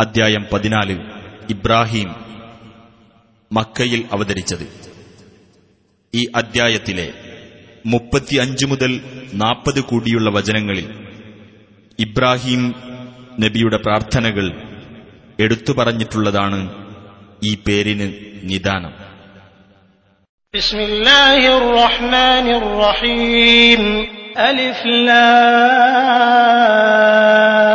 അദ്ധ്യായം പതിനാല്. ഇബ്രാഹിം മക്കയിൽ അവതരിച്ചത്. ഈ അദ്ധ്യായത്തിലെ മുപ്പത്തിയഞ്ച് മുതൽ നാൽപ്പത് കൂടിയുള്ള വചനങ്ങളിൽ ഇബ്രാഹിം നബിയുടെ പ്രാർത്ഥനകൾ എടുത്തു പറഞ്ഞിട്ടുള്ളതാണ് ഈ പേരിന് നിദാനം. ബിസ്മില്ലാഹിർ റഹ്മാനിർ റഹീം അലിഫ് ലാം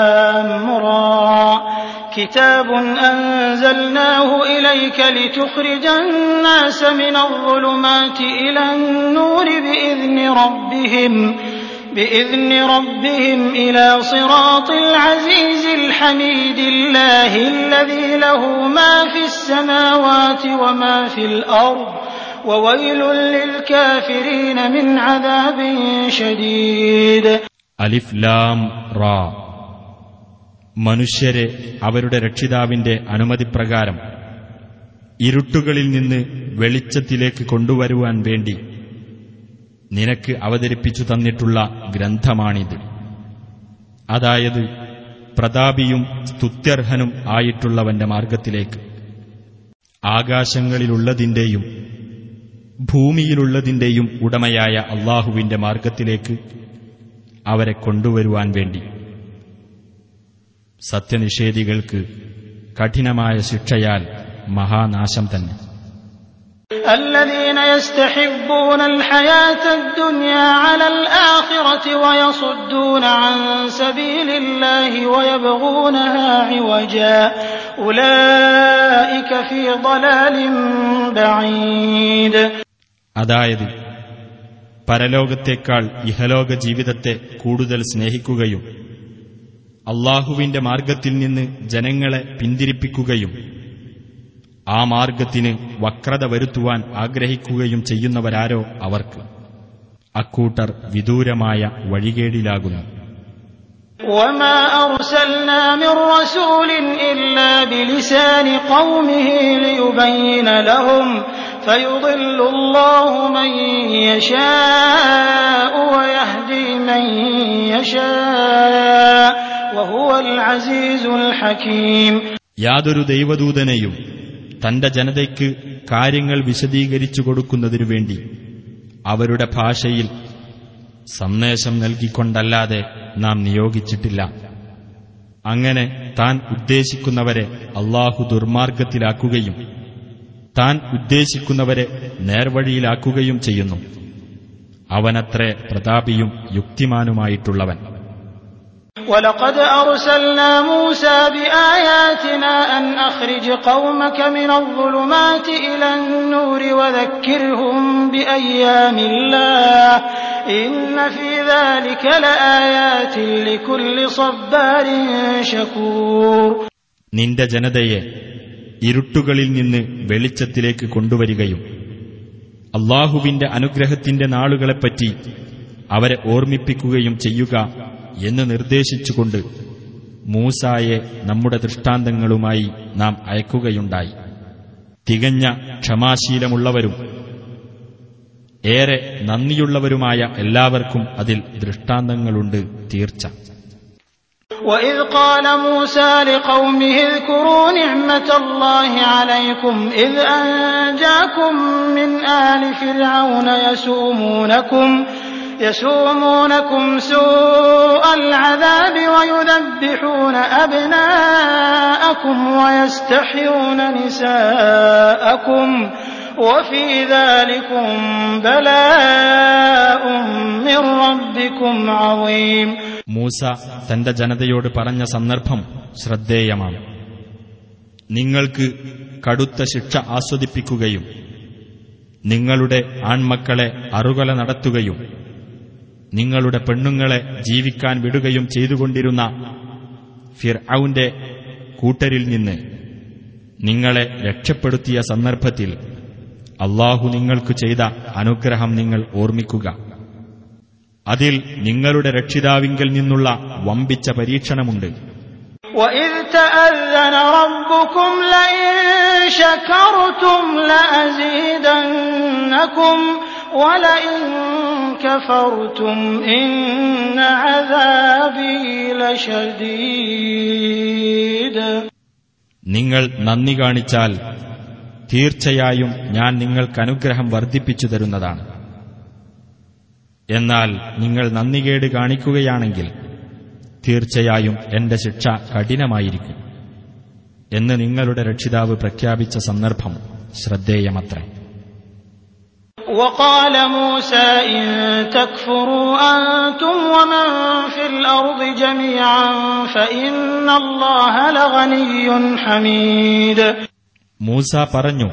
كِتَابٌ أَنزَلْنَاهُ إِلَيْكَ لِتُخْرِجَ النَّاسَ مِنَ الظُّلُمَاتِ إِلَى النُّورِ بِإِذْنِ رَبِّهِمْ بإذن ربهم إِلَىٰ صِرَاطِ الْعَزِيزِ الْحَمِيدِ اللَّهِ الَّذِي لَهُ مَا فِي السَّمَاوَاتِ وَمَا فِي الْأَرْضِ ۗ وَوَيْلٌ لِّلْكَافِرِينَ مِنْ عَذَابٍ شَدِيدٍ. الر മനുഷ്യരെ അവരുടെ രക്ഷിതാവിന്റെ അനുമതിപ്രകാരം ഇരുട്ടുകളിൽ നിന്ന് വെളിച്ചത്തിലേക്ക് കൊണ്ടുവരുവാൻ വേണ്ടി നിനക്ക് അവതരിപ്പിച്ചു തന്നിട്ടുള്ള ഗ്രന്ഥമാണിത്. അതായത് പ്രതാപിയും സ്തുത്യർഹനും ആയിട്ടുള്ളവന്റെ മാർഗത്തിലേക്ക് ആകാശങ്ങളിലുള്ളതിന്റെയും ഭൂമിയിലുള്ളതിന്റെയും ഉടമയായ അള്ളാഹുവിന്റെ മാർഗത്തിലേക്ക് അവരെ കൊണ്ടുവരുവാൻ വേണ്ടി. സത്യനിഷേധികൾക്ക് കഠിനമായ ശിക്ഷയാൽ മഹാനാശം തന്നെ الذين يستحبون الحياة الدنيا على الآخرة ويصدون عن سبيل الله ويبغونها عوجا أولئك في ضلال بعيد അതായത് പരലോകത്തേക്കാൾ ഇഹലോക ജീവിതത്തെ കൂടുതൽ സ്നേഹിക്കുകയും അള്ളാഹുവിന്റെ മാർഗത്തിൽ നിന്ന് ജനങ്ങളെ പിന്തിരിപ്പിക്കുകയും ആ മാർഗത്തിന് വക്രത വരുത്തുവാൻ ആഗ്രഹിക്കുകയും ചെയ്യുന്നവരാരോ അവർക്ക്? അക്കൂട്ടർ വിദൂരമായ വഴികേടിലാകുന്നു. ൂമയ്യഷ യാതൊരു ദൈവദൂതനെയും തന്റെ ജനതയ്ക്ക് കാര്യങ്ങൾ വിശദീകരിച്ചു കൊടുക്കുന്നതിനു വേണ്ടി അവരുടെ ഭാഷയിൽ സന്ദേശം നൽകിക്കൊണ്ടല്ലാതെ നാം നിയോഗിച്ചിട്ടില്ല. അങ്ങനെ താൻ ഉദ്ദേശിക്കുന്നവരെ അള്ളാഹു ദുർമാർഗത്തിലാക്കുകയും താൻ ഉദ്ദേശിക്കുന്നവരെ നേർവഴിയിലാക്കുകയും ചെയ്യുന്നു. അവനത്രേ പ്രതാപിയും യുക്തിമാനുമായിട്ടുള്ളവൻ. ولقد أرسلنا موسى بآياتنا أن أخرج قومك من الظلمات إلى النور وذكرهم بأيام الله إن في ذلك لآيات لكل صبار شكور നിന്റെ ജനതയെ ഇരുട്ടുകളിൽ നിന്ന് വെളിച്ചത്തിലേക്ക് കൊണ്ടുവരികയും അള്ളാഹുവിന്റെ അനുഗ്രഹത്തിന്റെ നാളുകളെപ്പറ്റി അവരെ ഓർമ്മിപ്പിക്കുകയും ചെയ്യുക എന്ന് നിർദ്ദേശിച്ചുകൊണ്ട് മൂസായെ നമ്മുടെ ദൃഷ്ടാന്തങ്ങളുമായി നാം അയക്കുകയുണ്ടായി തികഞ്ഞ ക്ഷമാശീലമുള്ളവരും ഏറെ നന്ദിയുള്ളവരുമായ എല്ലാവർക്കും അതിൽ ദൃഷ്ടാന്തങ്ങളുണ്ട് തീർച്ച وإذ قال موسى لقومه اذكروا نعمة الله عليكم إذ أنجاكم من آل فرعون يسومونكم يسومونكم سوء العذاب ويذبحون أبناءكم ويستحيون نساءكم وفي ذلكم بلاء من ربكم عظيم മൂസ തന്റെ ജനതയോട് പറഞ്ഞ സന്ദർഭം ശ്രദ്ധേയമാണ് നിങ്ങൾക്ക് കടുത്ത ശിക്ഷ ആസ്വദിപ്പിക്കുകയും നിങ്ങളുടെ ആൺമക്കളെ അറുകല നടത്തുകയും നിങ്ങളുടെ പെണ്ണുങ്ങളെ ജീവിക്കാൻ വിടുകയും ചെയ്തുകൊണ്ടിരുന്ന ഫിർഔന്റെ കൂട്ടരിൽ നിന്ന് നിങ്ങളെ രക്ഷപ്പെടുത്തിയ സന്ദർഭത്തിൽ അള്ളാഹു നിങ്ങൾക്ക് ചെയ്ത അനുഗ്രഹം നിങ്ങൾ ഓർമ്മിക്കുക അതിൽ നിങ്ങളുടെ രക്ഷിതാവിങ്കൽ നിന്നുള്ള വമ്പിച്ച പരീക്ഷണമുണ്ട് وإذ تأذن ربكم لئن شكرتم لأزيدنكم ولئن كفرتم إن عذابي لشديد നിങ്ങൾ നന്ദി കാണിച്ചാൽ തീർച്ചയായും ഞാൻ നിങ്ങൾക്ക് അനുഗ്രഹം വർദ്ധിപ്പിച്ചു തരുന്നതാണ് എന്നാൽ നിങ്ങൾ നന്ദികേട് കാണിക്കുകയാണെങ്കിൽ തീർച്ചയായും എന്റെ ശിക്ഷ കഠിനമായിരിക്കും എന്ന് നിങ്ങളുടെ രക്ഷിതാവ് പ്രഖ്യാപിച്ച സന്ദർഭം ശ്രദ്ധേയമത്രേ وقال موسى إن تكفروا أنتم ومن في الأرض جميعا فإن الله لغني حميد മൂസ പറഞ്ഞു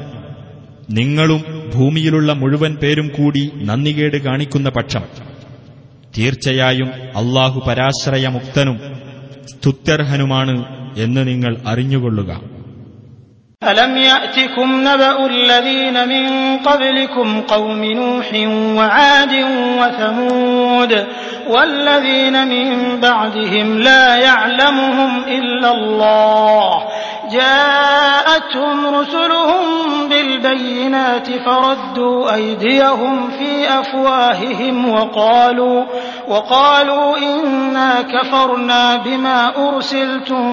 നിങ്ങളും ഭൂമിയിലുള്ള മുഴുവൻ പേരും കൂടി നന്ദികേട് കാണിക്കുന്ന പക്ഷം തീർച്ചയായും അള്ളാഹു പരാശ്രയമുക്തനും സ്തുത്യർഹനുമാണ് എന്ന് നിങ്ങൾ അറിഞ്ഞുകൊള്ളുക ألم يأتكم نبأ الذين من قبلكم قوم نوح وعاد وثمود والذين من بعدهم لا يعلمهم إلا الله جاءتهم رسلهم بالبينات فردوا أيديهم في أفواههم وقالوا وقالوا إنا كفرنا بما أرسلتم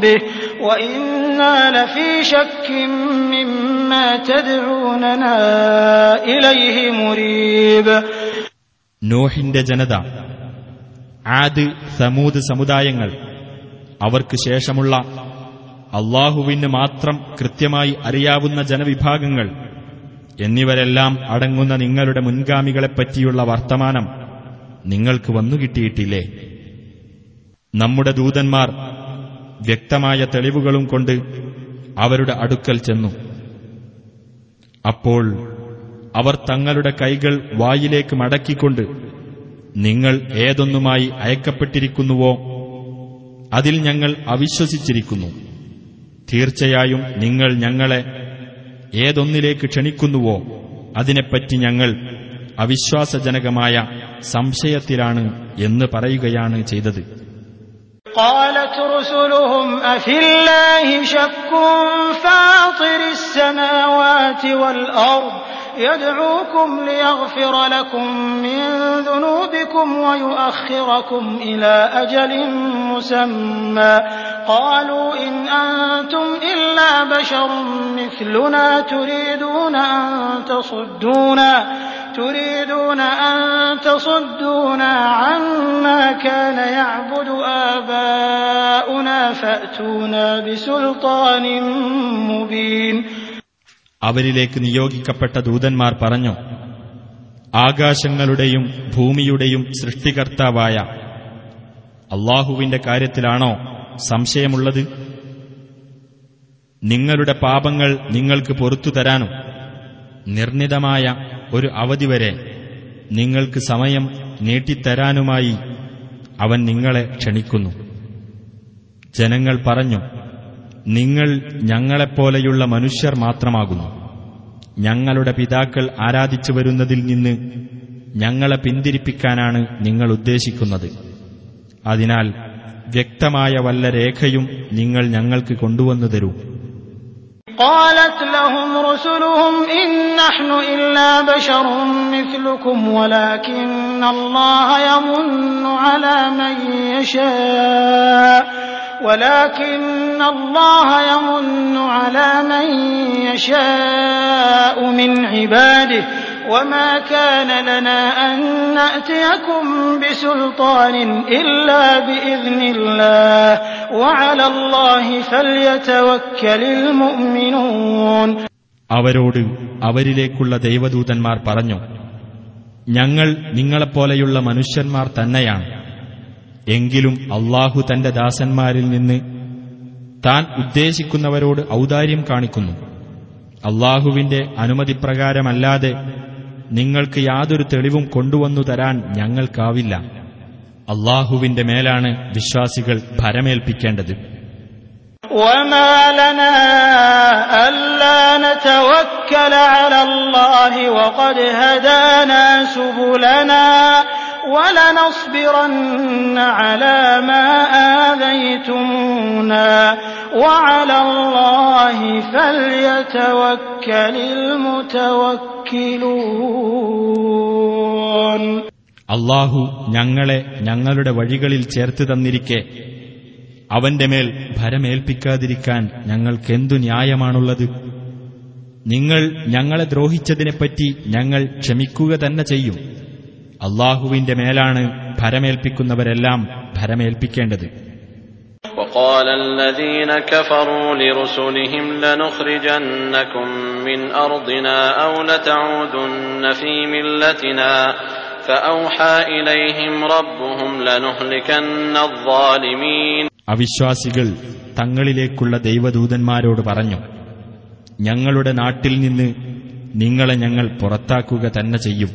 به وإنا لفي شك مما تدعوننا إليه مريب നോഹിന്റെ ജനത ആദ് സമൂത് സമുദായങ്ങൾ അവർക്ക് ശേഷമുള്ള അള്ളാഹുവിന് മാത്രം കൃത്യമായി അറിയാവുന്ന ജനവിഭാഗങ്ങൾ എന്നിവരെല്ലാം അടങ്ങുന്ന നിങ്ങളുടെ മുൻഗാമികളെപ്പറ്റിയുള്ള വർത്തമാനം നിങ്ങൾക്ക് വന്നുകിട്ടിയിട്ടില്ലേ നമ്മുടെ ദൂതന്മാർ വ്യക്തമായ തെളിവുകളും കൊണ്ട് അവരുടെ അടുക്കൽ ചെന്നു. അപ്പോൾ അവർ തങ്ങളുടെ കൈകൾ വായിലേക്ക് മടക്കിക്കൊണ്ട് നിങ്ങൾ ഏതൊന്നുമായി അയക്കപ്പെട്ടിരിക്കുന്നുവോ? അതിൽ ഞങ്ങൾ അവിശ്വസിച്ചിരിക്കുന്നു. തീർച്ചയായും നിങ്ങൾ ഞങ്ങളെ ഏതൊന്നിലേക്ക് ക്ഷണിക്കുന്നുവോ അതിനെപ്പറ്റി ഞങ്ങൾ അവിശ്വാസജനകമായ സംശയത്തിലാണ് എന്ന് പറയുകയാണ് ചെയ്തത് قالت رسلهم أفي الله شك فاطر السماوات والأرض يدعوكم ليغفر لكم من ذنوبكم ويؤخركم إلى أجل مسمى. قالوا إن أنتم إلا بشر مثلنا تريدون أن تصدونا تريدون أن تصدونا عما كان يعبد آباؤنا فأتونا بسلطان مبين. അവരിലേക്ക് നിയോഗിക്കപ്പെട്ട ദൂതന്മാർ പറഞ്ഞു ആകാശങ്ങളുടെയും ഭൂമിയുടെയും സൃഷ്ടികർത്താവായ അള്ളാഹുവിന്റെ കാര്യത്തിലാണോ സംശയമുള്ളത്? നിങ്ങളുടെ പാപങ്ങൾ നിങ്ങൾക്ക് പൊറത്തു തരാനും നിർണിതമായ ഒരു അവധി വരെ നിങ്ങൾക്ക് സമയം നീട്ടിത്തരാനുമായി അവൻ നിങ്ങളെ ക്ഷണിക്കുന്നു. ജനങ്ങൾ പറഞ്ഞു നിങ്ങൾ ഞങ്ങളെപ്പോലെയുള്ള മനുഷ്യർ മാത്രമാകുന്നു ഞങ്ങളുടെ പിതാക്കൾ ആരാധിച്ചു വരുന്നതിൽ നിന്ന് ഞങ്ങളെ പിന്തിരിപ്പിക്കാനാണ് നിങ്ങൾ ഉദ്ദേശിക്കുന്നത് അതിനാൽ വ്യക്തമായ വല്ല രേഖയും നിങ്ങൾ ഞങ്ങൾക്ക് കൊണ്ടുവന്നു തരൂ قالت لهم رسلهم إن نحن إلا بشر مثلكم ولكن الله يمن على من يشاء ولكن الله يمن على من يشاء من عباده وما كان لنا أن نأتيكم بسلطان إلا بإذن الله وعلى الله فليتوكل المؤمنون അവരോട് അവരിലേക്കുള്ള ദൈവദൂതന്മാർ പറഞ്ഞു ഞങ്ങൾ നിങ്ങളെപ്പോലെയുള്ള മനുഷ്യന്മാർ തന്നെയാണ് എങ്കിലും അള്ളാഹു തന്റെ ദാസന്മാരിൽ നിന്ന് താൻ ഉദ്ദേശിക്കുന്നവരോട് ഔദാര്യം കാണിക്കുന്നു അള്ളാഹുവിന്റെ അനുമതിപ്രകാരമല്ലാതെ നിങ്ങൾക്ക് യാതൊരു തെളിവും കൊണ്ടുവന്നു തരാൻ ഞങ്ങൾക്കാവില്ല അള്ളാഹുവിന്റെ മേലാണ് വിശ്വാസികൾ ഭരമേൽപ്പിക്കേണ്ടത് وما لنا ألا نتوكل على الله وقد هدانا سبلنا ولنصبرن على ما آذيتمونا وعلى الله فليتوكل المتوكلون അള്ളാഹു ഞങ്ങളെ ഞങ്ങളുടെ വഴികളിൽ ചേർത്ത് തന്നിരിക്കെ അവന്റെ മേൽ ഭരമേൽപ്പിക്കാതിരിക്കാൻ ഞങ്ങൾക്കെന്തു ന്യായമാണുള്ളത് നിങ്ങൾ ഞങ്ങളെ ദ്രോഹിച്ചതിനെപ്പറ്റി ഞങ്ങൾ ക്ഷമിക്കുക തന്നെ ചെയ്യും അള്ളാഹുവിന്റെ മേലാണ് ഭരമേൽപ്പിക്കുന്നവരെല്ലാം ഭരമേൽപ്പിക്കേണ്ടത് وقال الذين كفروا لرسلهم لنخرجنكم من أرضنا أو لتعودن في ملتنا فأوحى إليهم ربهم لنهلكن الظالمين അവിശ്വാസികൾ തങ്ങളിലേക്കുള്ള ദൈവദൂതന്മാരോട് പറഞ്ഞു ഞങ്ങളുടെ നാട്ടിൽ നിന്ന് നിങ്ങളെ ഞങ്ങൾ പുറത്താക്കുക തന്നെ ചെയ്യും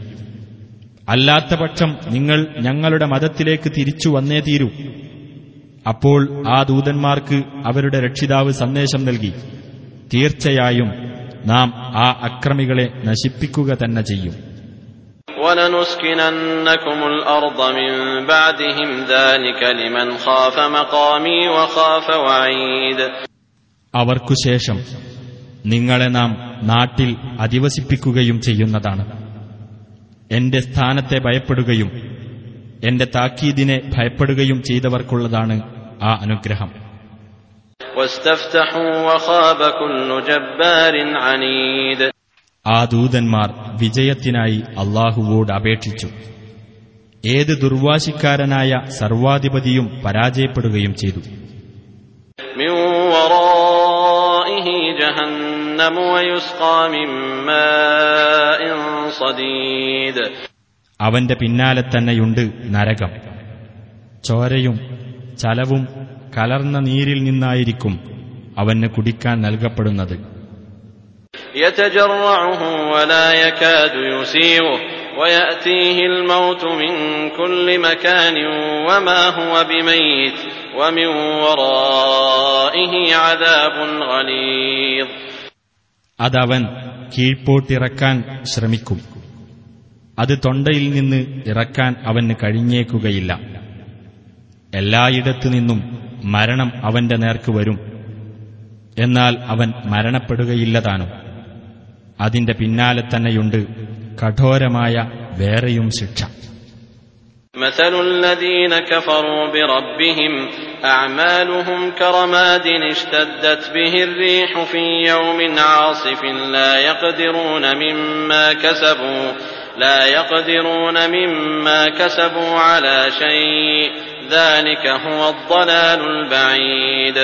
അല്ലാത്തപക്ഷം നിങ്ങൾ ഞങ്ങളുടെ മതത്തിലേക്ക് തിരിച്ചു വന്നേ തീരൂ. അപ്പോൾ ആ ദൂതന്മാർക്ക് അവരുടെ രക്ഷിതാവ് സന്ദേശം നൽകി. തീർച്ചയായും നാം ആ അക്രമികളെ നശിപ്പിക്കുക തന്നെ ചെയ്യും. അവർക്കുശേഷം നിങ്ങളെ നാം നാട്ടിൽ അധിവസിപ്പിക്കുകയും ചെയ്യുന്നതാണ്. എന്റെ സ്ഥാനത്തെ ഭയപ്പെടുകയും എന്റെ താക്കീദിനെ ഭയപ്പെടുകയും ചെയ്തവർക്കുള്ളതാണ് ആ അനുഗ്രഹം. ആ ദൂതന്മാർ വിജയത്തിനായി അള്ളാഹുവോട് അപേക്ഷിച്ചു. ഏത് ദുർവാശിക്കാരനായ സർവാധിപതിയും പരാജയപ്പെടുകയും ചെയ്തു. جهنم ويسقى من ماء صديد അവന്റെ പിന്നാലെ തന്നെയുണ്ട് നരകം ചോരയും ചലവും കലർന്ന നീരിൽ നിന്നായിരിക്കും അവന് കുടിക്കാൻ നൽകപ്പെടുന്നത് يتجرعه ولا يكاد يسيغه ويأتيه الموت من كل مكان وما هو بميت ومن ورائه عذاب غليظ അതവൻ കീഴ്പോട്ടിറക്കാൻ ശ്രമിക്കും. അത് തൊണ്ടയിൽ നിന്ന് ഇറക്കാൻ അവന് കഴിഞ്ഞേക്കുകയില്ല. എല്ലായിടത്തു നിന്നും മരണം അവന്റെ നേർക്ക് വരും. എന്നാൽ അവൻ മരണപ്പെടുകയില്ലതാനും. അതിന്റെ പിന്നാലെ തന്നെയുണ്ട് കഠോരമായ വേറെയും ശിക്ഷ. مثل الذين كفروا بربهم أعمالهم كرماد اشتدت به الريح في يوم عاصف لا يقدرون مما كسبوا لا يقدرون مما كسبوا على شيء ذلك هو الضلال البعيد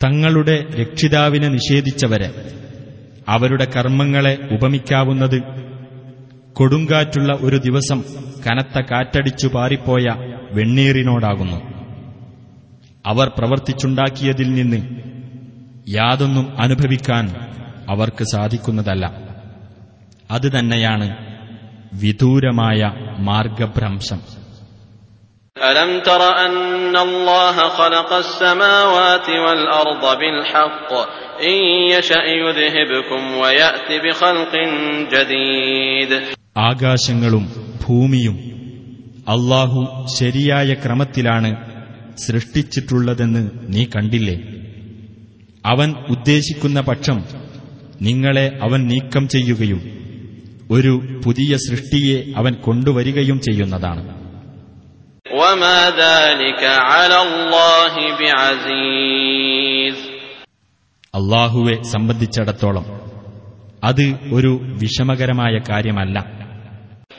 തങ്ങളുടെ രക്ഷിതാവിനെ നിഷേധിച്ചവരെ അവരുടെ കർമ്മങ്ങളെ ഉപമിക്കാവുന്നത് കൊടുങ്കാറ്റുള്ള ഒരു ദിവസം കനത്ത കാറ്റടിച്ചു പാറിപ്പോയ വെണ്ണീറിനോടാകുന്നു അവർ പ്രവർത്തിച്ചുണ്ടാക്കിയതിൽ നിന്ന് യാതൊന്നും അനുഭവിക്കാൻ അവർക്ക് സാധിക്കുന്നതല്ല അത് തന്നെയാണ് വിദൂരമായ മാർഗഭ്രംശം ألم تر أن الله خلق السماوات والأرض بالحق إن يشأ يذهبكم ويأت بخلق جديد ആകാശങ്ങളും ഭൂമിയും അള്ളാഹു ശരിയായ ക്രമത്തിലാണ് സൃഷ്ടിച്ചിട്ടുള്ളതെന്ന് നീ കണ്ടില്ലേ? അവൻ ഉദ്ദേശിക്കുന്ന പക്ഷം നിങ്ങളെ അവൻ നീക്കം ചെയ്യുകയും ഒരു പുതിയ സൃഷ്ടിയെ അവൻ കൊണ്ടുവരികയും ചെയ്യുന്നതാണ്. അള്ളാഹുവെ സംബന്ധിച്ചിടത്തോളം അത് ഒരു വിഷമകരമായ കാര്യമല്ല.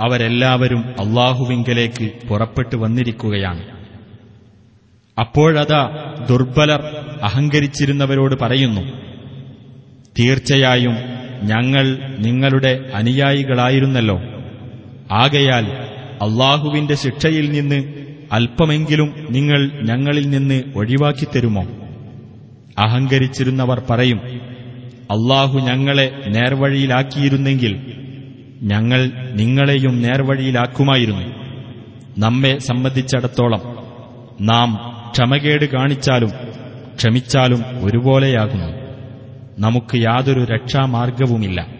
അവരെല്ലാവരും അള്ളാഹുവിങ്കലേക്ക് പുറപ്പെട്ടു വന്നിരിക്കുകയാണ്. അപ്പോഴതാ ദുർബലർ അഹങ്കരിച്ചിരുന്നവരോട് പറയുന്നു തീർച്ചയായും ഞങ്ങൾ നിങ്ങളുടെ അനുയായികളായിരുന്നല്ലോ. ആകയാൽ അള്ളാഹുവിന്റെ ശിക്ഷയിൽ നിന്ന് അല്പമെങ്കിലും നിങ്ങൾ ഞങ്ങളിൽ നിന്ന് ഒഴിവാക്കിത്തരുമോ അഹങ്കരിച്ചിരുന്നവർ പറയും അള്ളാഹു ഞങ്ങളെ നേർവഴിയിലാക്കിയിരുന്നെങ്കിൽ ഞങ്ങൾ നിങ്ങളെയും നേർവഴിയിലാക്കുമായിരുന്നു. നമ്മെ സംബന്ധിച്ചിടത്തോളം നാം ക്ഷമകേട് കാണിച്ചാലും ക്ഷമിച്ചാലും ഒരുപോലെയാകുന്നു. നമുക്ക് യാതൊരു രക്ഷാമാർഗവുമില്ല.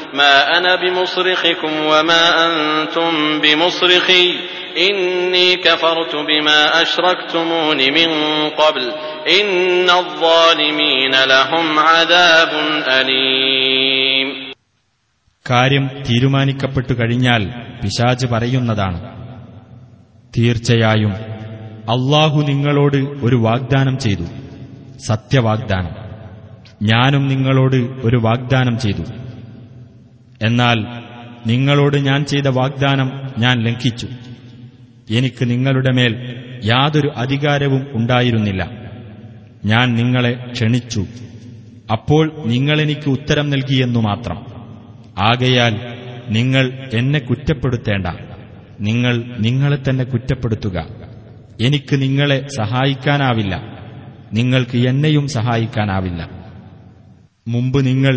ما أنا بمصرخكم وما أنتم بمصرخي إني كفرت بما أشركتمون من قبل إن الظالمين لهم عذاب أليم കാര്യം തീരുമാനിക്കപ്പെട്ടു കഴിഞ്ഞാൽ പിശാച് പറയുന്നതാണ് തീർച്ചയായും അള്ളാഹു നിങ്ങളോട് ഒരു വാഗ്ദാനം ചെയ്തു സത്യവാഗ്ദാനം ഞാനും നിങ്ങളോട് ഒരു വാഗ്ദാനം ചെയ്തു എന്നാൽ നിങ്ങളോട് ഞാൻ ചെയ്ത വാഗ്ദാനം ഞാൻ ലംഘിച്ചു. എനിക്ക് നിങ്ങളുടെ മേൽ യാതൊരു അധികാരവും ഉണ്ടായിരുന്നില്ല. ഞാൻ നിങ്ങളെ ക്ഷണിച്ചു. അപ്പോൾ നിങ്ങളെനിക്ക് ഉത്തരം നൽകിയെന്നു മാത്രം. ആകയാൽ നിങ്ങൾ എന്നെ കുറ്റപ്പെടുത്തേണ്ട. നിങ്ങൾ നിങ്ങളെ തന്നെ കുറ്റപ്പെടുത്തുക. എനിക്ക് നിങ്ങളെ സഹായിക്കാനാവില്ല. നിങ്ങൾക്ക് എന്നെയും സഹായിക്കാനാവില്ല. മുമ്പ് നിങ്ങൾ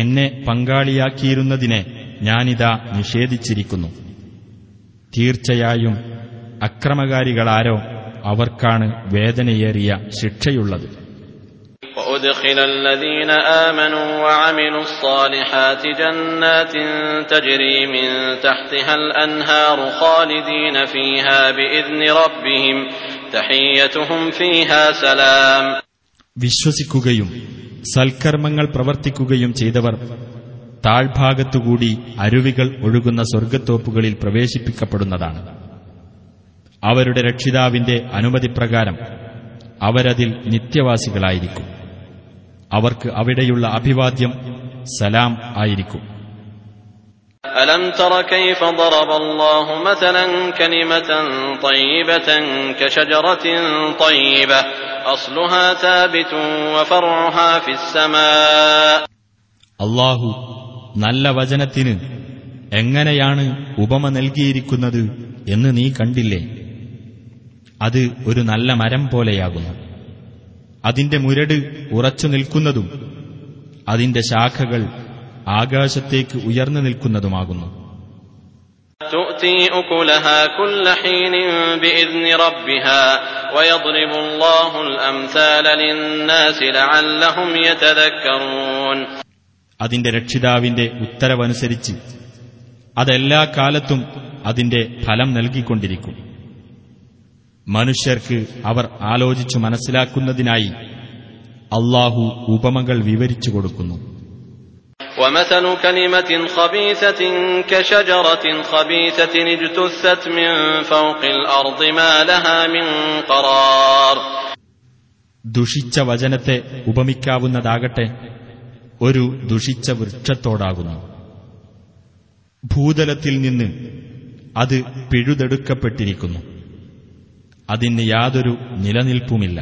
എന്നെ പങ്കാളിയാക്കിയിരുന്നതിനെ ഞാനിതാ നിഷേധിച്ചിരിക്കുന്നു തീർച്ചയായും അക്രമകാരികളാരോ അവർക്കാണ് വേദനയേറിയ ശിക്ഷയുള്ളത് وأدخل الذين آمنوا وعملوا الصالحات جنات تجري من تحتها الأنهار خالدين فيها بإذن ربهم تحيتهم فيها سلام വിശ്വസിക്കുകയും സൽക്കർമ്മങ്ങൾ പ്രവർത്തിക്കുകയും ചെയ്തവർ താഴ്ഭാഗത്തുകൂടി അരുവികൾ ഒഴുകുന്ന സ്വർഗത്തോപ്പുകളിൽ പ്രവേശിപ്പിക്കപ്പെടുന്നതാണ്. അവരുടെ രക്ഷിതാവിന്റെ അനുമതിപ്രകാരം അവരതിൽ നിത്യവാസികളായിരിക്കും. അവർക്ക് അവിടെയുള്ള അഭിവാദ്യം സലാം ആയിരിക്കും. ألم تر كيف ضرب الله مثلا كلمة طيبة كشجرة طيبة أصلها ثابت وفرعها في السماء അള്ളാഹു നല്ല വചനത്തിന് എങ്ങനെയാണ് ഉപമ നൽകിയിരിക്കുന്നത് എന്ന് നീ കണ്ടില്ലേ അത് ഒരു നല്ല മരം പോലെയാകുന്നു അതിന്റെ മുരട് ഉറച്ചു നിൽക്കുന്നതും അതിന്റെ ശാഖകൾ ആകാശത്തേക്ക് ഉയർന്നു നിൽക്കുന്നതുമാകുന്നു. അതിന്റെ രക്ഷിതാവിന്റെ ഉത്തരവനുസരിച്ച് അതെല്ലാ കാലത്തും അതിന്റെ ഫലം നൽകിക്കൊണ്ടിരിക്കും. മനുഷ്യർക്ക് അവർ ആലോചിച്ചു മനസ്സിലാക്കുന്നതിനായി അള്ളാഹു ഉപമകൾ വിവരിച്ചു കൊടുക്കുന്നു. ومثل كلمة خبيثة كشجرة خبيثة اجتثت من فوق الأرض ما لها من قرار ദുഷിച്ച വചനത്തെ ഉപമിക്കാവുന്നതാകട്ടെ ഒരു ദുഷിച്ച വൃക്ഷത്തോടാകുന്നു ഭൂതലത്തിൽ നിന്ന് അത് പിഴുതെടുക്കപ്പെട്ടിരിക്കുന്നു അതിന് യാതൊരു നിലനിൽപ്പുമില്ല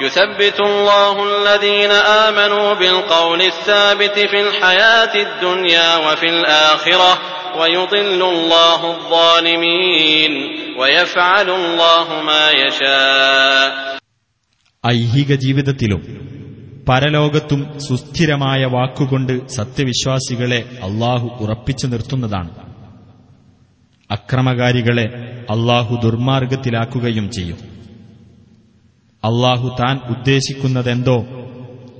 يثبت الله الذين آمنوا بالقول الثابت في الحياة الدنيا وفي الآخرة ويضل الله الظالمين ويفعل الله ما يشاء ഐഹിക ജീവിതത്തിലും പരലോകത്തും സുസ്ഥിരമായ വാക്കുകൊണ്ട് സത്യവിശ്വാസികളെ അള്ളാഹു ഉറപ്പിച്ചു നിർത്തുന്നതാണ് അക്രമകാരികളെ അള്ളാഹു ദുർമാർഗത്തിലാക്കുകയും ചെയ്യും അള്ളാഹു താൻ ഉദ്ദേശിക്കുന്നതെന്തോ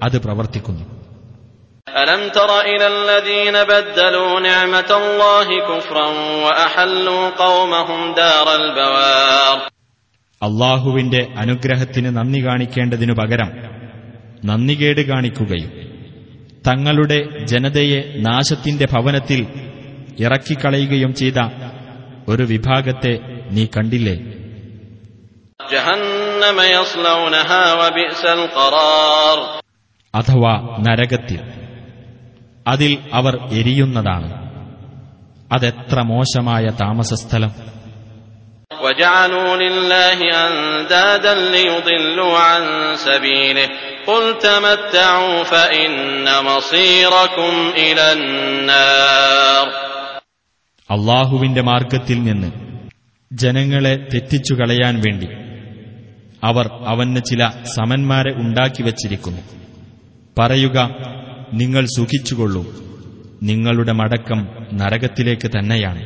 അത് പ്രവർത്തിക്കുന്നു ألم تر إلى الذين بدلوا نعمة الله كفرا وأحلوا قومهم دار البوار അള്ളാഹുവിന്റെ അനുഗ്രഹത്തിന് നന്ദി കാണിക്കേണ്ടതിനു പകരം നന്ദികേട് കാണിക്കുകയും തങ്ങളുടെ ജനതയെ നാശത്തിന്റെ ഭവനത്തിൽ ഇറക്കിക്കളയുകയും ചെയ്ത ഒരു വിഭാഗത്തെ നീ കണ്ടില്ലേ جهنم يصلونها وبئس القرار അഥവാ നരകത്തിൽ അതിൽ അവർ എരിയുന്നതാണ് അതെത്ര മോശമായ താമസസ്ഥലം وجعلوا لله أندادا ليضلوا عن سبيله قل تمتعوا فإن مصيركم إلى النار അള്ളാഹുവിന്റെ മാർഗത്തിൽ നിന്ന് ജനങ്ങളെ തെറ്റിച്ചു കളയാൻ വേണ്ടി അവർ അവന് ചില സമന്മാരെ ഉണ്ടാക്കി വച്ചിരിക്കുന്നു പറയുക നിങ്ങൾ സുഖിച്ചുകൊള്ളൂ നിങ്ങളുടെ മടക്കം നരകത്തിലേക്ക് തന്നെയാണ്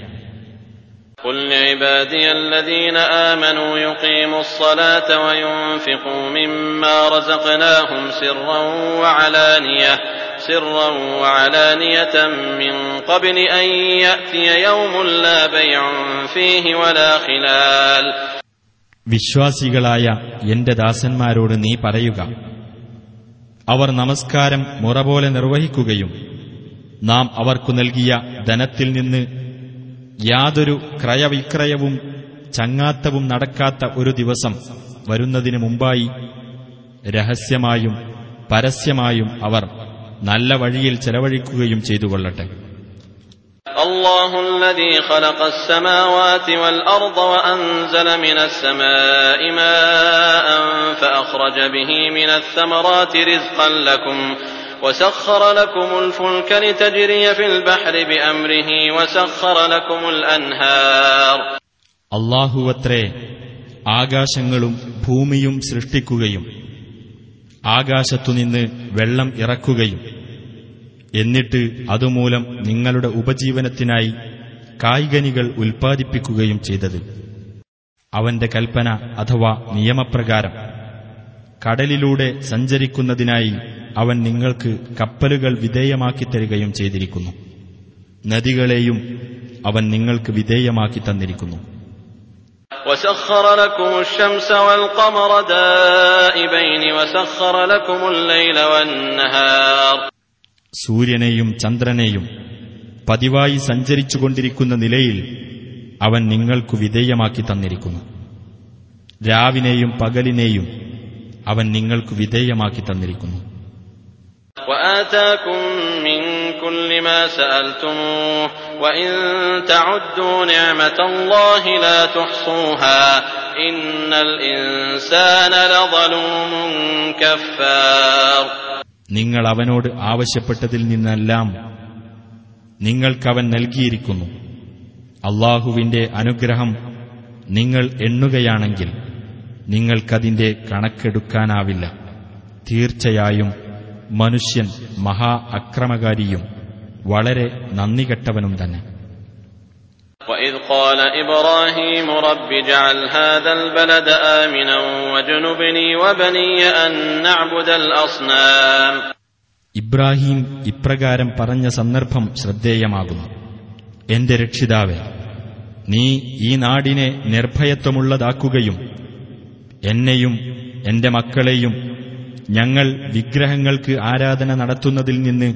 قل لعبادي الذين آمنوا يقيموا الصلاة وينفقوا مما رزقناهم سرا وعلانية سرا وعلانية من قبل أن يأتي يوم لا بيع فيه ولا خلال വിശ്വാസികളായ എന്റെ ദാസന്മാരോട് നീ പറയുക. അവർ നമസ്കാരം മുറ പോലെ നിർവഹിക്കുകയും നാം അവർക്കു നൽകിയ ധനത്തിൽ നിന്ന് യാതൊരു ക്രയവിക്രയവും ചങ്ങാത്തവും നടക്കാത്ത ഒരു ദിവസം വരുന്നതിന് മുമ്പായി രഹസ്യമായും പരസ്യമായും അവർ നല്ല വഴിയിൽ ചെലവഴിക്കുകയും ചെയ്തുകൊള്ളട്ടെ. الله الذي خلق السماوات والأرض وأنزل من السماء ماء فأخرج به من الثمرات رزقا لكم وسخر لكم الفلك لتجري في البحر بأمره وسخر لكم الأنهار അള്ളാഹുവത്രേ ആകാശങ്ങളും ഭൂമിയും സൃഷ്ടിക്കുകയും ആകാശത്തുനിന്ന് വെള്ളം ഇറക്കുകയും എന്നിട്ട് അതുമൂലം നിങ്ങളുടെ ഉപജീവനത്തിനായി കായ്കനികൾ ഉൽപ്പാദിപ്പിക്കുകയും ചെയ്തത് അവന്റെ കൽപ്പന അഥവാ നിയമപ്രകാരം കടലിലൂടെ സഞ്ചരിക്കുന്നതിനായി അവൻ നിങ്ങൾക്ക് കപ്പലുകൾ വിധേയമാക്കി തരികയും ചെയ്തിരിക്കുന്നു നദികളെയും അവൻ നിങ്ങൾക്ക് വിധേയമാക്കി തന്നിരിക്കുന്നു وسخر لكم الشمس والقمر دائبين وسخر لكم الليل والنهار സൂര്യനെയും ചന്ദ്രനെയും പതിവായി സഞ്ചരിച്ചുകൊണ്ടിരിക്കുന്ന നിലയിൽ അവൻ നിങ്ങൾക്കു വിധേയമാക്കി തന്നിരിക്കുന്നു രാവിനെയും പകലിനെയും അവൻ നിങ്ങൾക്കു വിധേയമാക്കി തന്നിരിക്കുന്നു وآتاكم من كل ما سألتموه وإن تعدوا نعمة الله لا تحصوها إن الإنسان لظلوم كفار നിങ്ങൾ അവനോട് ആവശ്യപ്പെട്ടതിൽ നിന്നെല്ലാം നിങ്ങൾക്കവൻ നൽകിയിരിക്കുന്നു. അള്ളാഹുവിന്റെ അനുഗ്രഹം നിങ്ങൾ എണ്ണുകയാണെങ്കിൽ നിങ്ങൾക്കതിന്റെ കണക്കെടുക്കാനാവില്ല. തീർച്ചയായും മനുഷ്യൻ മഹാ അക്രമകാരിയും വളരെ നന്ദികെട്ടവനും തന്നെ. وإذ قال إبراهيم رب اجعل هذا البلد آمنا واجنبني وبني أن نعبد الأصنام ഇബ്രാഹിം ഇപ്രകാരം പറഞ്ഞ സന്ദർഭം ശ്രദ്ധേയമാകുന്നു എന്റെ രക്ഷിതാവെ നീ ഈ നാടിനെ നിർഭയത്വമുള്ളതാക്കുകയും എന്നെയും എന്റെ മക്കളെയും ഞങ്ങൾ വിഗ്രഹങ്ങൾക്ക് ആരാധന നടത്തുന്നതിൽ നിന്ന്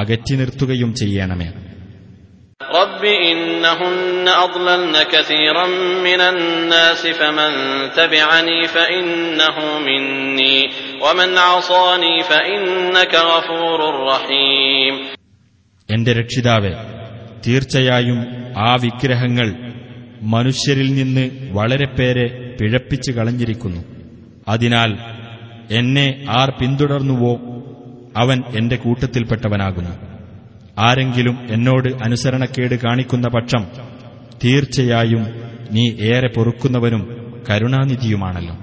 അകറ്റി നിർത്തുകയും ചെയ്യണമേ رب إنهن أضللن كثيرا من الناس فمن تبعني فإنه مني ومن عصاني فإنك غفور رحيم എന്റെ രക്ഷിതാവെ തീർച്ചയായും ആ വിഗ്രഹങ്ങൾ മനുഷ്യരിൽ നിന്ന് വളരെ പേരെ പിഴപ്പിച്ചു കളഞ്ഞിരിക്കുന്നു അതിനാൽ എന്നെ ആർ പിന്തുടർന്നുവോ അവൻ എന്റെ കൂട്ടത്തിൽപ്പെട്ടവനാകുന്നു ആരെങ്കിലും എന്നോട് അനുസരണക്കേട് കാണിക്കുന്ന പക്ഷം തീർച്ചയായും നീ ഏറെ പൊറുക്കുന്നവനും കരുണാനിധിയുമാണല്ലോ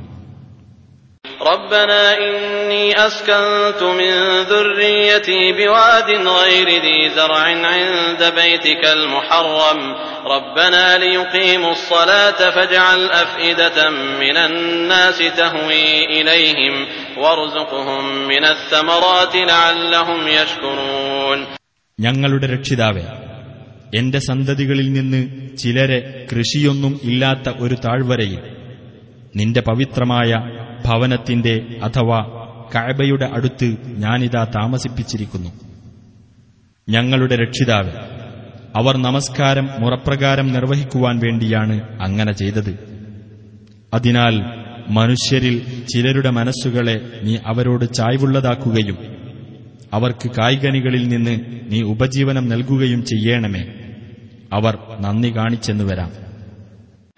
ربنا إني أسكنت من ذريتي بواد غير ذي زرع عند بيتك المحرم ربنا ليقيموا الصلاة فاجعل أفئدة من الناس تهوي إليهم وارزقهم من الثمرات لعلهم يشكرون ഞങ്ങളുടെ രക്ഷിതാവെ എന്റെ സന്തതികളിൽ നിന്ന് ചിലരെ കൃഷിയൊന്നും ഇല്ലാത്ത ഒരു താഴ്വരയിൽ നിന്റെ പവിത്രമായ ഭവനത്തിന്റെ അഥവാ കായബയുടെ അടുത്ത് ഞാനിതാ താമസിപ്പിച്ചിരിക്കുന്നു. ഞങ്ങളുടെ രക്ഷിതാവ് അവർ നമസ്കാരം മുറപ്രകാരം നിർവഹിക്കുവാൻ വേണ്ടിയാണ് അങ്ങനെ ചെയ്തത്. അതിനാൽ മനുഷ്യരിൽ ചിലരുടെ മനസ്സുകളെ നീ അവരോട് ചായ്വുള്ളതാക്കുകയും അവർക്ക് കായ്കനികളിൽ നിന്ന് നീ ഉപജീവനം നൽകുകയും ചെയ്യണമേ അവർ നന്ദി കാണിച്ചെന്നു വരാം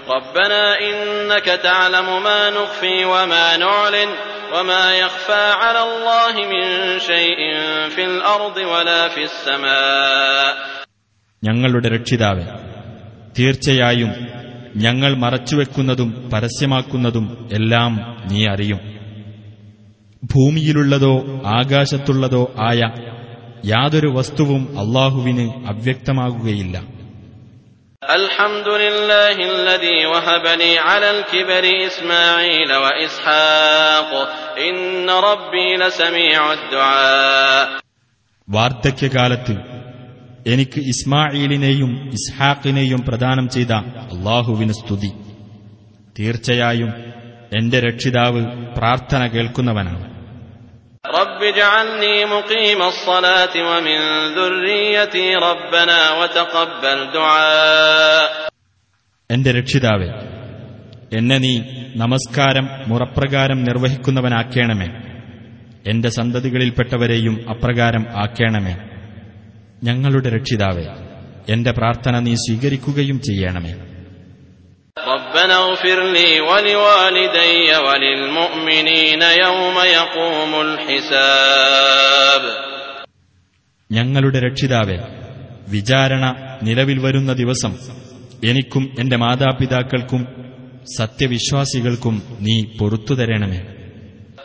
ربنا إنك تعلم ما نخفي وما نعلن وما يخفى على الله من شيء في الأرض ولا في السماء ഞങ്ങളുടെ രക്ഷിതാവെ തീർച്ചയായും ഞങ്ങൾ മറച്ചുവെക്കുന്നതും പരസ്യമാക്കുന്നതും എല്ലാം നീ അറിയും ഭൂമിയിലുള്ളതോ ആകാശത്തുള്ളതോ ആയ യാതൊരു വസ്തുവും അള്ളാഹുവിന് അവ്യക്തമാകുകയില്ല الحمد لله الذي وهب لي على الكبر إسماعيل وإسحاق إن ربي لسميع الدعاء വാർദ്ധക്യകാലത്ത് എനിക്ക് ഇസ്മായിലിനെയും ഇസ്ഹാഖിനെയും പ്രദാനം ചെയ്ത അള്ളാഹുവിന് സ്തുതി തീർച്ചയായും എന്റെ രക്ഷിതാവ് പ്രാർത്ഥന കേൾക്കുന്നവനാണ്. എന്റെ രക്ഷിതാവെ എന്നെ നീ നമസ്കാരം മുറപ്രകാരം നിർവഹിക്കുന്നവനാക്കേണമേ. എന്റെ സന്തതികളിൽപ്പെട്ടവരെയും അപ്രകാരം ആക്കേണമേ. ഞങ്ങളുടെ രക്ഷിതാവെ എന്റെ പ്രാർത്ഥന നീ സ്വീകരിക്കുകയും ചെയ്യണമേ. ربنا اغفر لي ولوالدي وللمؤمنين يوم يقوم الحساب ഞങ്ങളുടെ രക്ഷിതാവെ വിചാരണ നിലവിൽ വരുന്ന ദിവസം എനിക്കും എന്റെ മാതാപിതാക്കൾക്കും സത്യവിശ്വാസികൾക്കും നീ പൊറത്തു തരണമേ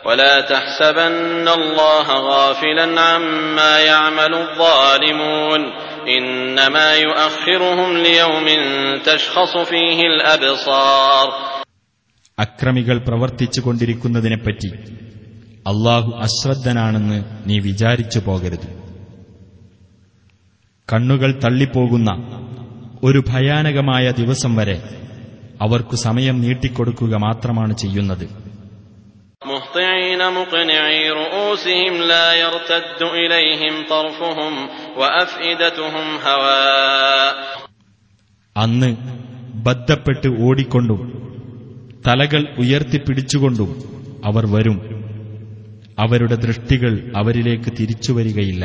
ولا تحسبن الله غافلا عما يعمل الظالمون انما يؤخرهم ليوم تشخص فيه الابصار അക്രമികൾ പ്രവർത്തിച്ചു കൊണ്ടിരിക്കുന്നതിനെപ്പറ്റി അള്ളാഹു അശ്രദ്ധനാണെന്ന് നീ വിചാരിച്ചു പോകരുത് കണ്ണുകൾ തള്ളിപ്പോകുന്ന ഒരു ഭയാനകമായ ദിവസം വരെ അവർക്കു സമയം നീട്ടിക്കൊടുക്കുക മാത്രമാണ് ചെയ്യുന്നത് مهطعين مقنعي رؤوسهم لا يرتد اليهم طرفهم وافئدتهم هواء അന്ന് ബദ്ധപ്പെട്ട് ഓടിക്കൊണ്ടും തലകൾ ഉയർത്തിപ്പിടിച്ചുകൊണ്ടും അവർ വരും അവരുടെ ദൃഷ്ടികൾ അവരിലേക്ക് തിരിച്ചുവരികയില്ല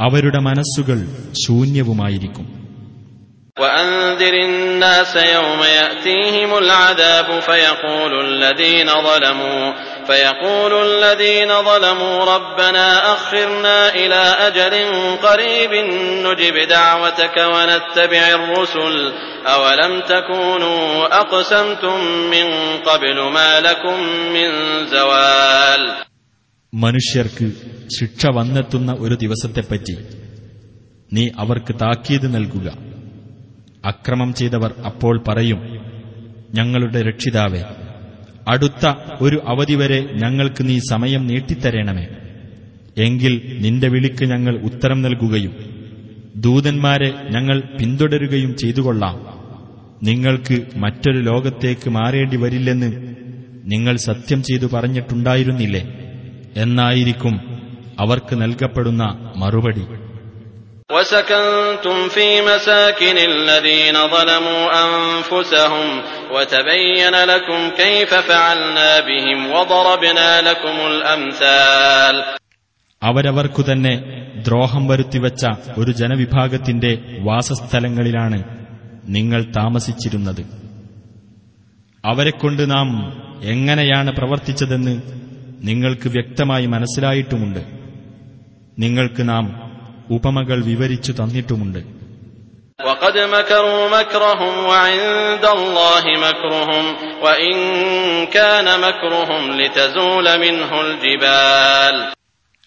അവരുടെ മനസ്സുകൾ ശൂന്യവുമായിരിക്കും وأنذر الناس يوم يأتيهم العذاب فيقول الذين ظلموا فيقول الذين ظلموا ربنا أخرنا إلى أجل قريب نجب دعوتك ونتبع الرسل أولم تكونوا أقسمتم من قبل ما لكم من زوال മനുഷ്യർക്ക് ശിക്ഷ വന്നെത്തുന്ന ഒരു ദിവസത്തെപ്പറ്റി നീ അവർക്ക് താക്കീത് നൽകുക അക്രമം ചെയ്തവർ അപ്പോൾ പറയും ഞങ്ങളുടെ രക്ഷിതാവേ അടുത്ത ഒരു അവധി വരെ ഞങ്ങൾക്ക് നീ സമയം നീട്ടിത്തരണമേ. എങ്കിൽ നിന്റെ വിളിക്ക് ഞങ്ങൾ ഉത്തരം നൽകുകയും ദൂതന്മാരെ ഞങ്ങൾ പിന്തുടരുകയും ചെയ്തുകൊള്ളാം. നിങ്ങൾക്ക് മറ്റൊരു ലോകത്തേക്ക് മാറേണ്ടി വരില്ലെന്ന് നിങ്ങൾ സത്യം ചെയ്തു പറഞ്ഞിട്ടുണ്ടായിരുന്നില്ലേ? എന്നായിരിക്കും അവർക്ക് നൽകപ്പെടുന്ന മറുപടി. وسكنتم في مساكن الذين ظلموا أنفسهم وتبين لكم كيف فعلنا بهم وضربنا لكم الأمثال അവരവർക്കു തന്നെ ദ്രോഹം വരുത്തിവച്ച ഒരു ജനവിഭാഗത്തിന്റെ വാസസ്ഥലങ്ങളിലാണ് നിങ്ങൾ താമസിച്ചിരുന്നത് അവരെക്കൊണ്ട് നാം എങ്ങനെയാണ് പ്രവർത്തിച്ചതെന്ന് നിങ്ങൾക്ക് വ്യക്തമായി മനസ്സിലായിട്ടുമുണ്ട് നിങ്ങൾക്ക് നാം ഉപമകൾ വിവരിച്ചു തന്നിട്ടുമുണ്ട് وقد مكروا مكرهم وعند الله مكرهم وإن كان مكرهم لتزول منه الجبال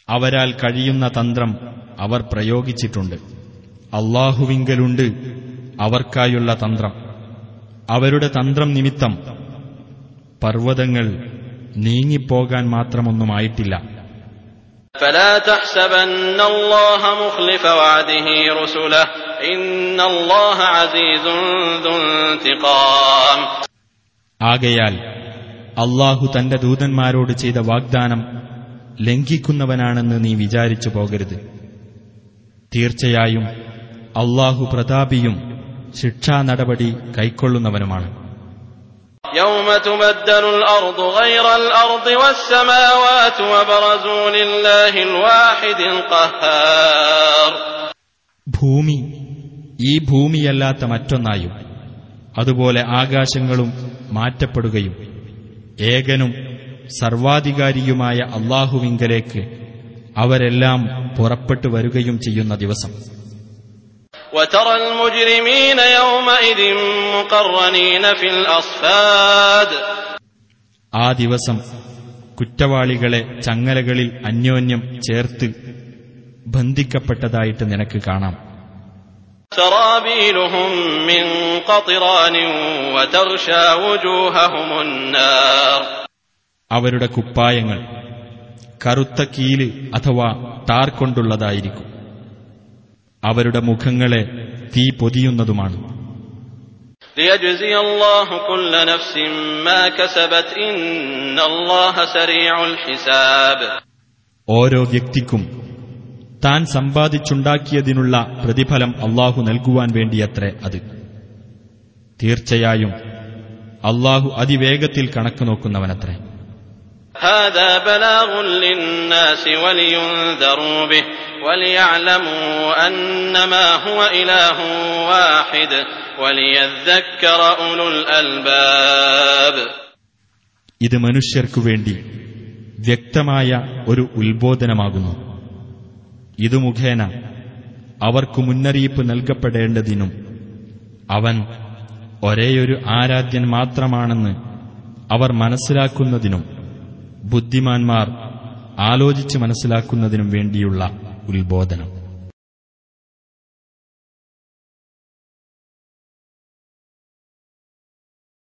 അവരാൽ കഴിയുന്ന തന്ത്രം അവർ പ്രയോഗിച്ചിട്ടുണ്ട് അള്ളാഹുവിങ്കലുണ്ട് അവർക്കായുള്ള തന്ത്രം അവരുടെ തന്ത്രം നിമിത്തം പർവ്വതങ്ങൾ നീങ്ങിപ്പോകാൻ മാത്രമൊന്നുമായിട്ടില്ല فلا تحسبن الله مخلف وعده رسله إن الله عزيز ذو انتقام ആകയാൽ അള്ളാഹു തന്റെ ദൂതന്മാരോട് ചെയ്ത വാഗ്ദാനം ലംഘിക്കുന്നവനാണെന്ന് നീ വിചാരിച്ചു പോകരുത് തീർച്ചയായും അള്ളാഹു പ്രതാപിയും ശിക്ഷാ നടപടി കൈക്കൊള്ളുന്നവനുമാണ് يوم تبدل الأرض غير الأرض والسماوات وبرزوا لله الواحد القهار ഭൂമി ഈ ഭൂമിയല്ലാത്ത മറ്റൊന്നായും അതുപോലെ ആകാശങ്ങളും മാറ്റപ്പെടുകയും ഏകനും സർവാധികാരിയുമായ അള്ളാഹുവിങ്കലേക്ക് അവരെല്ലാം പുറപ്പെട്ടു വരികയും ചെയ്യുന്ന ദിവസം وترى المجرمين يومئذ مقرنين في الأصفاد ആ ദിവസം കുറ്റവാളികളെ ചങ്ങലകളിൽ അന്യോന്യം ചേർത്ത് ബന്ധിക്കപ്പെട്ടതായിട്ട് നിനക്ക് കാണാം سرابيلهم من قطران وتغشى وجوههم النار അവരുടെ കുപ്പായങ്ങൾ കറുത്ത കീല് അഥവാ ടാർ കൊണ്ടുള്ളതായിരിക്കും അവരുടെ മുഖങ്ങളെ തീ പൊതിയുന്നതുമാണ്. ഓരോ വ്യക്തിക്കും താൻ സമ്പാദിച്ചുണ്ടാക്കിയതിനുള്ള പ്രതിഫലം അള്ളാഹു നൽകുവാൻ വേണ്ടിയത്ര അത്. തീർച്ചയായും അള്ളാഹു അതിവേഗത്തിൽ കണക്ക് നോക്കുന്നവനത്രേ. هذا بلاغ للناس ولينذروا به وليعلموا أنما هو إله واحد وليذكر أولو الألباب ഇത് മനുഷ്യർക്കു വേണ്ടി വ്യക്തമായ ഒരു ഉത്ബോധനമാകുന്നു ഇതു മുഖേന അവർക്കു മുന്നറിയിപ്പ് നൽകപ്പെടേണ്ടതിനും അവൻ ഒരേയൊരു ആരാധ്യൻ മാത്രമാണെന്ന് അവർ മനസ്സിലാക്കുന്നതിനും ബുദ്ധിമാന്മാർ ആലോചിച്ച് മനസ്സിലാക്കുന്നതിനും വേണ്ടിയുള്ള ഉത്ബോധനം.